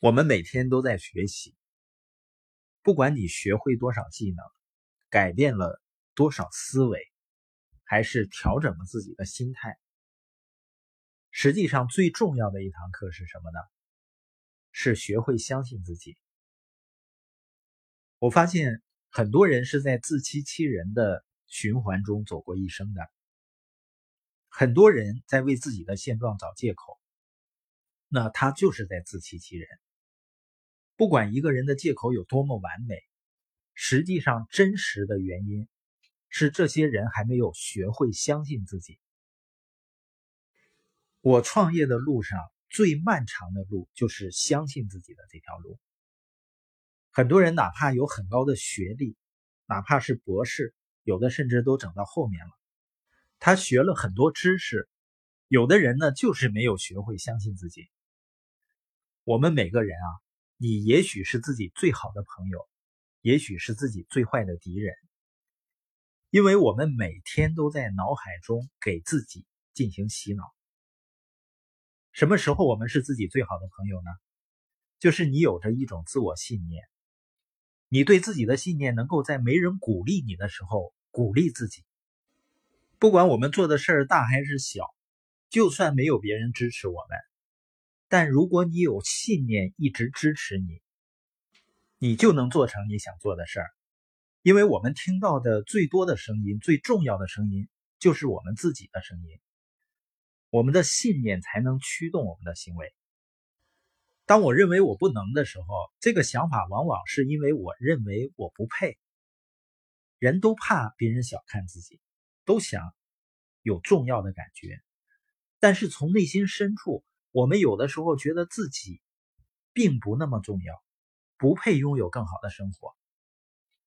我们每天都在学习，不管你学会多少技能，改变了多少思维，还是调整了自己的心态，实际上最重要的一堂课是什么呢？是学会相信自己。我发现很多人是在自欺欺人的循环中走过一生的，很多人在为自己的现状找借口，那他就是在自欺欺人。不管一个人的借口有多么完美，实际上真实的原因是这些人还没有学会相信自己。我创业的路上最漫长的路就是相信自己的这条路。很多人哪怕有很高的学历，哪怕是博士，有的甚至都整到后面了，他学了很多知识，有的人呢就是没有学会相信自己。我们每个人啊。你也许是自己最好的朋友，也许是自己最坏的敌人，因为我们每天都在脑海中给自己进行洗脑。什么时候我们是自己最好的朋友呢？就是你有着一种自我信念，你对自己的信念能够在没人鼓励你的时候鼓励自己。不管我们做的事儿大还是小，就算没有别人支持我们。但如果你有信念一直支持你，你就能做成你想做的事儿。因为我们听到的最多的声音、最重要的声音，就是我们自己的声音。我们的信念才能驱动我们的行为。当我认为我不能的时候，这个想法往往是因为我认为我不配。人都怕别人小看自己，都想有重要的感觉，但是从内心深处。我们有的时候觉得自己并不那么重要，不配拥有更好的生活。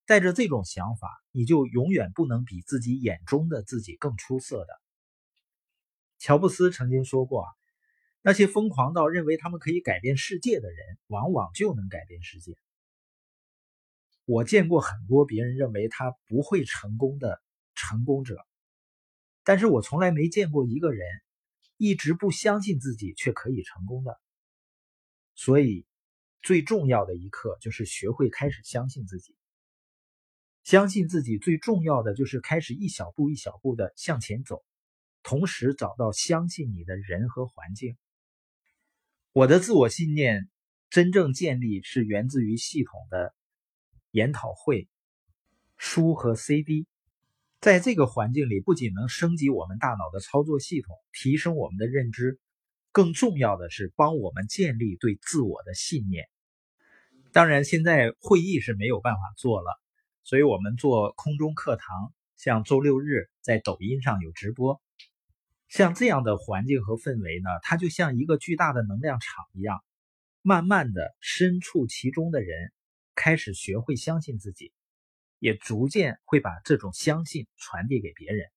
带着这种想法，你就永远不能比自己眼中的自己更出色的。乔布斯曾经说过：“，那些疯狂到认为他们可以改变世界的人，往往就能改变世界。”我见过很多别人认为他不会成功的成功者，但是我从来没见过一个人。一直不相信自己却可以成功的，所以最重要的一课就是学会开始相信自己。相信自己最重要的就是开始一小步一小步的向前走，同时找到相信你的人和环境。我的自我信念真正建立是源自于系统的研讨会、书和 CD。在这个环境里，不仅能升级我们大脑的操作系统，提升我们的认知，更重要的是帮我们建立对自我的信念。当然，现在会议是没有办法做了，所以我们做空中课堂，像周六日在抖音上有直播，像这样的环境和氛围呢，它就像一个巨大的能量场一样，慢慢的身处其中的人开始学会相信自己。也逐渐会把这种相信传递给别人。